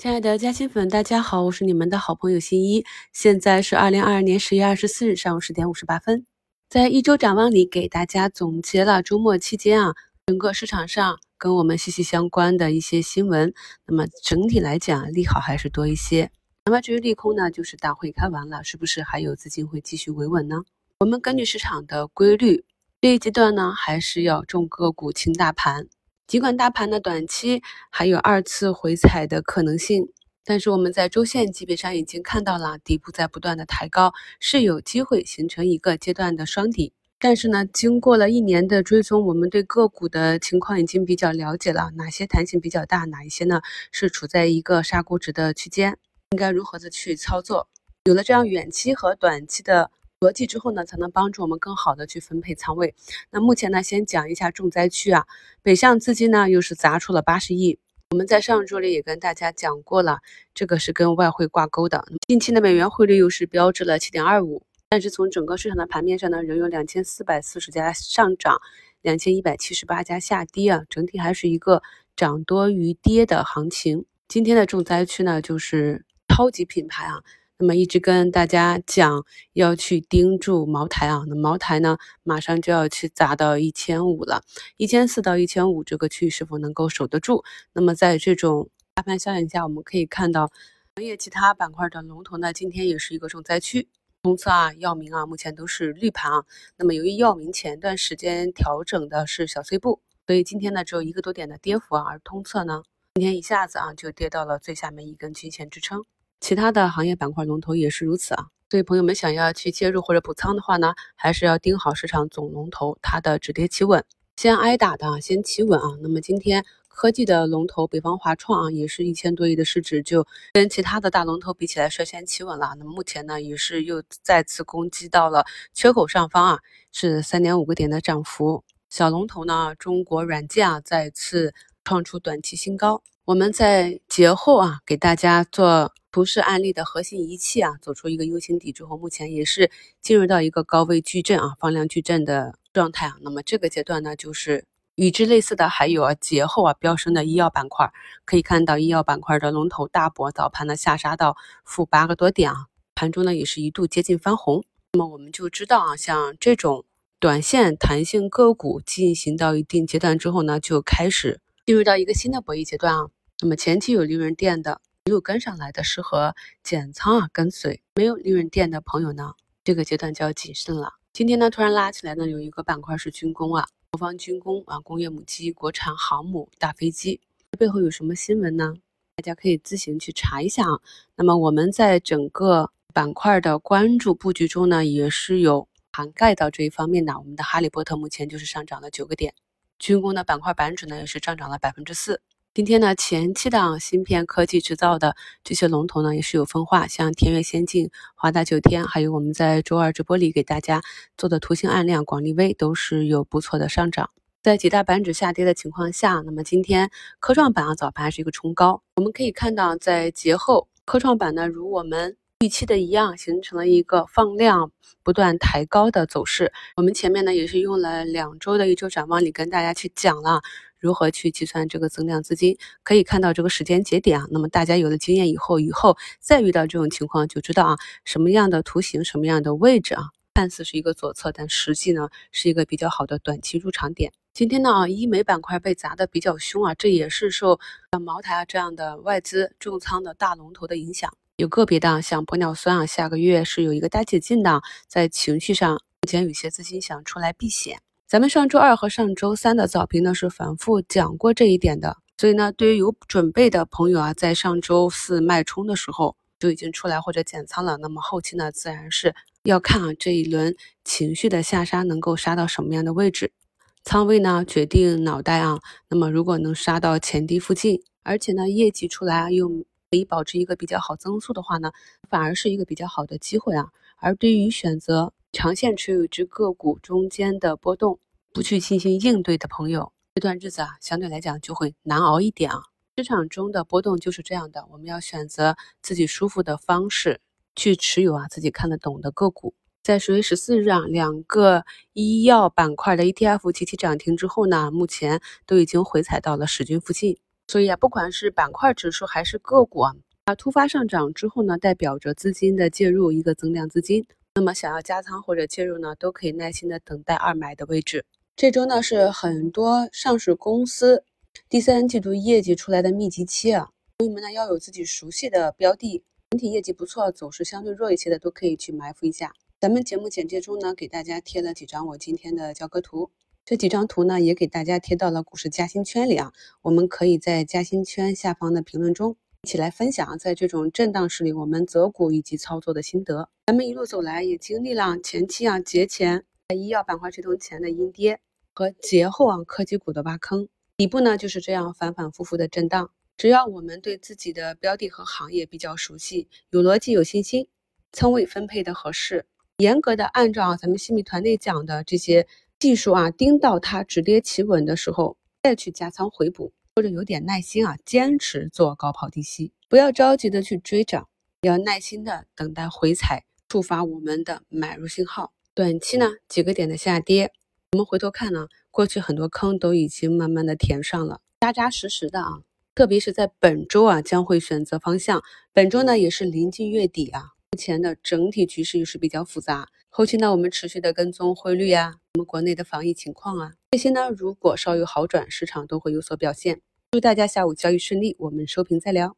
亲爱的嘉兴粉，大家好，我是你们的好朋友新一。现在是二零二二年十月二十四日上午十点五十八分，在一周展望里给大家总结了周末期间啊，整个市场上跟我们息息相关的一些新闻。那么整体来讲，利好还是多一些。那么至于利空呢，就是大会开完了，是不是还有资金会继续维稳呢？我们根据市场的规律，这一阶段呢，还是要重个股轻大盘。尽管大盘的短期还有二次回踩的可能性，但是我们在周线级别上已经看到了底部在不断的抬高，是有机会形成一个阶段的双底。但是呢，经过了一年的追踪，我们对个股的情况已经比较了解了，哪些弹性比较大，哪一些呢是处在一个杀估值的区间，应该如何的去操作？有了这样远期和短期的。逻辑之后呢，才能帮助我们更好的去分配仓位。那目前呢，先讲一下重灾区啊，北向资金呢又是砸出了八十亿。我们在上周里也跟大家讲过了，这个是跟外汇挂钩的。近期的美元汇率又是标志了七点二五，但是从整个市场的盘面上呢，仍有两千四百四十家上涨，两千一百七十八家下跌啊，整体还是一个涨多于跌的行情。今天的重灾区呢，就是超级品牌啊。那么一直跟大家讲要去盯住茅台啊，那茅台呢马上就要去砸到一千五了，一千四到一千五这个区域是否能够守得住？那么在这种大盘效应下，我们可以看到行业其他板块的龙头呢，今天也是一个重灾区，通策啊、药明啊，目前都是绿盘啊。那么由于药明前段时间调整的是小碎步，所以今天呢只有一个多点的跌幅啊，而通策呢今天一下子啊就跌到了最下面一根均线支撑。其他的行业板块龙头也是如此啊，所以朋友们想要去介入或者补仓的话呢，还是要盯好市场总龙头它的止跌企稳，先挨打的先企稳啊。那么今天科技的龙头北方华创啊，也是一千多亿的市值，就跟其他的大龙头比起来率先企稳了。那么目前呢，也是又再次攻击到了缺口上方啊，是三点五个点的涨幅。小龙头呢，中国软件啊，再次创出短期新高。我们在节后啊，给大家做。图示案例的核心仪器啊，走出一个 U 型底之后，目前也是进入到一个高位矩阵啊，放量矩阵的状态啊。那么这个阶段呢，就是与之类似的还有啊节后啊飙升的医药板块，可以看到医药板块的龙头大博早盘呢下杀到负八个多点啊，盘中呢也是一度接近翻红。那么我们就知道啊，像这种短线弹性个股进行到一定阶段之后呢，就开始进入到一个新的博弈阶段啊。那么前期有利润垫的。没有跟上来的适合减仓啊，跟随没有利润垫的朋友呢，这个阶段就要谨慎了。今天呢，突然拉起来呢，有一个板块是军工啊，国防军工啊，工业母机、国产航母、大飞机，背后有什么新闻呢？大家可以自行去查一下啊。那么我们在整个板块的关注布局中呢，也是有涵盖到这一方面的。我们的哈利波特目前就是上涨了九个点，军工的板块板指呢也是上涨了百分之四。今天呢，前七档芯片科技制造的这些龙头呢，也是有分化，像天悦先进、华大九天，还有我们在周二直播里给大家做的图形暗量广利微，都是有不错的上涨。在几大板指下跌的情况下，那么今天科创板啊早盘是一个冲高，我们可以看到在节后科创板呢，如我们预期的一样，形成了一个放量不断抬高的走势。我们前面呢也是用了两周的一周展望里跟大家去讲了。如何去计算这个增量资金？可以看到这个时间节点啊。那么大家有了经验以后，以后再遇到这种情况，就知道啊什么样的图形、什么样的位置啊，看似是一个左侧，但实际呢是一个比较好的短期入场点。今天呢啊，医美板块被砸的比较凶啊，这也是受像茅台啊这样的外资重仓的大龙头的影响。有个别的像玻尿酸啊，下个月是有一个大解禁的，在情绪上目前有些资金想出来避险。咱们上周二和上周三的早评呢是反复讲过这一点的，所以呢，对于有准备的朋友啊，在上周四脉冲的时候就已经出来或者减仓了，那么后期呢，自然是要看啊这一轮情绪的下杀能够杀到什么样的位置，仓位呢决定脑袋啊。那么如果能杀到前低附近，而且呢业绩出来又可以保持一个比较好增速的话呢，反而是一个比较好的机会啊。而对于选择。长线持有一只个股中间的波动，不去进行应对的朋友，这段日子啊，相对来讲就会难熬一点啊。市场中的波动就是这样的，我们要选择自己舒服的方式去持有啊，自己看得懂的个股。在十月十四日啊，两个医药板块的 ETF 集体涨停之后呢，目前都已经回踩到了十均附近。所以啊，不管是板块指数还是个股啊，啊突发上涨之后呢，代表着资金的介入，一个增量资金。那么想要加仓或者介入呢，都可以耐心的等待二买的位置。这周呢是很多上市公司第三季度业绩出来的密集期啊，朋友们呢要有自己熟悉的标的，整体业绩不错、走势相对弱一些的都可以去埋伏一下。咱们节目简介中呢，给大家贴了几张我今天的交割图。这几张图呢，也给大家贴到了股市加薪圈里啊。我们可以在加薪圈下方的评论中一起来分享，在这种震荡市里我们择股以及操作的心得。咱们一路走来也经历了前期啊节前在医药板块推动前的阴跌和节后啊科技股的挖坑，底部呢就是这样反反复复的震荡。只要我们对自己的标的和行业比较熟悉，有逻辑、有信心，仓位分配的合适，严格的按照咱们新米团队讲的这些。技术啊，盯到它止跌企稳的时候，再去加仓回补，或者有点耐心啊，坚持做高抛低吸，不要着急的去追涨，要耐心的等待回踩，触发我们的买入信号。短期呢，几个点的下跌，我们回头看呢，过去很多坑都已经慢慢的填上了，扎扎实实的啊，特别是在本周啊，将会选择方向。本周呢，也是临近月底啊。目前的整体局势又是比较复杂，后期呢，我们持续的跟踪汇率啊，我们国内的防疫情况啊，这些呢，如果稍有好转，市场都会有所表现。祝大家下午交易顺利，我们收评再聊。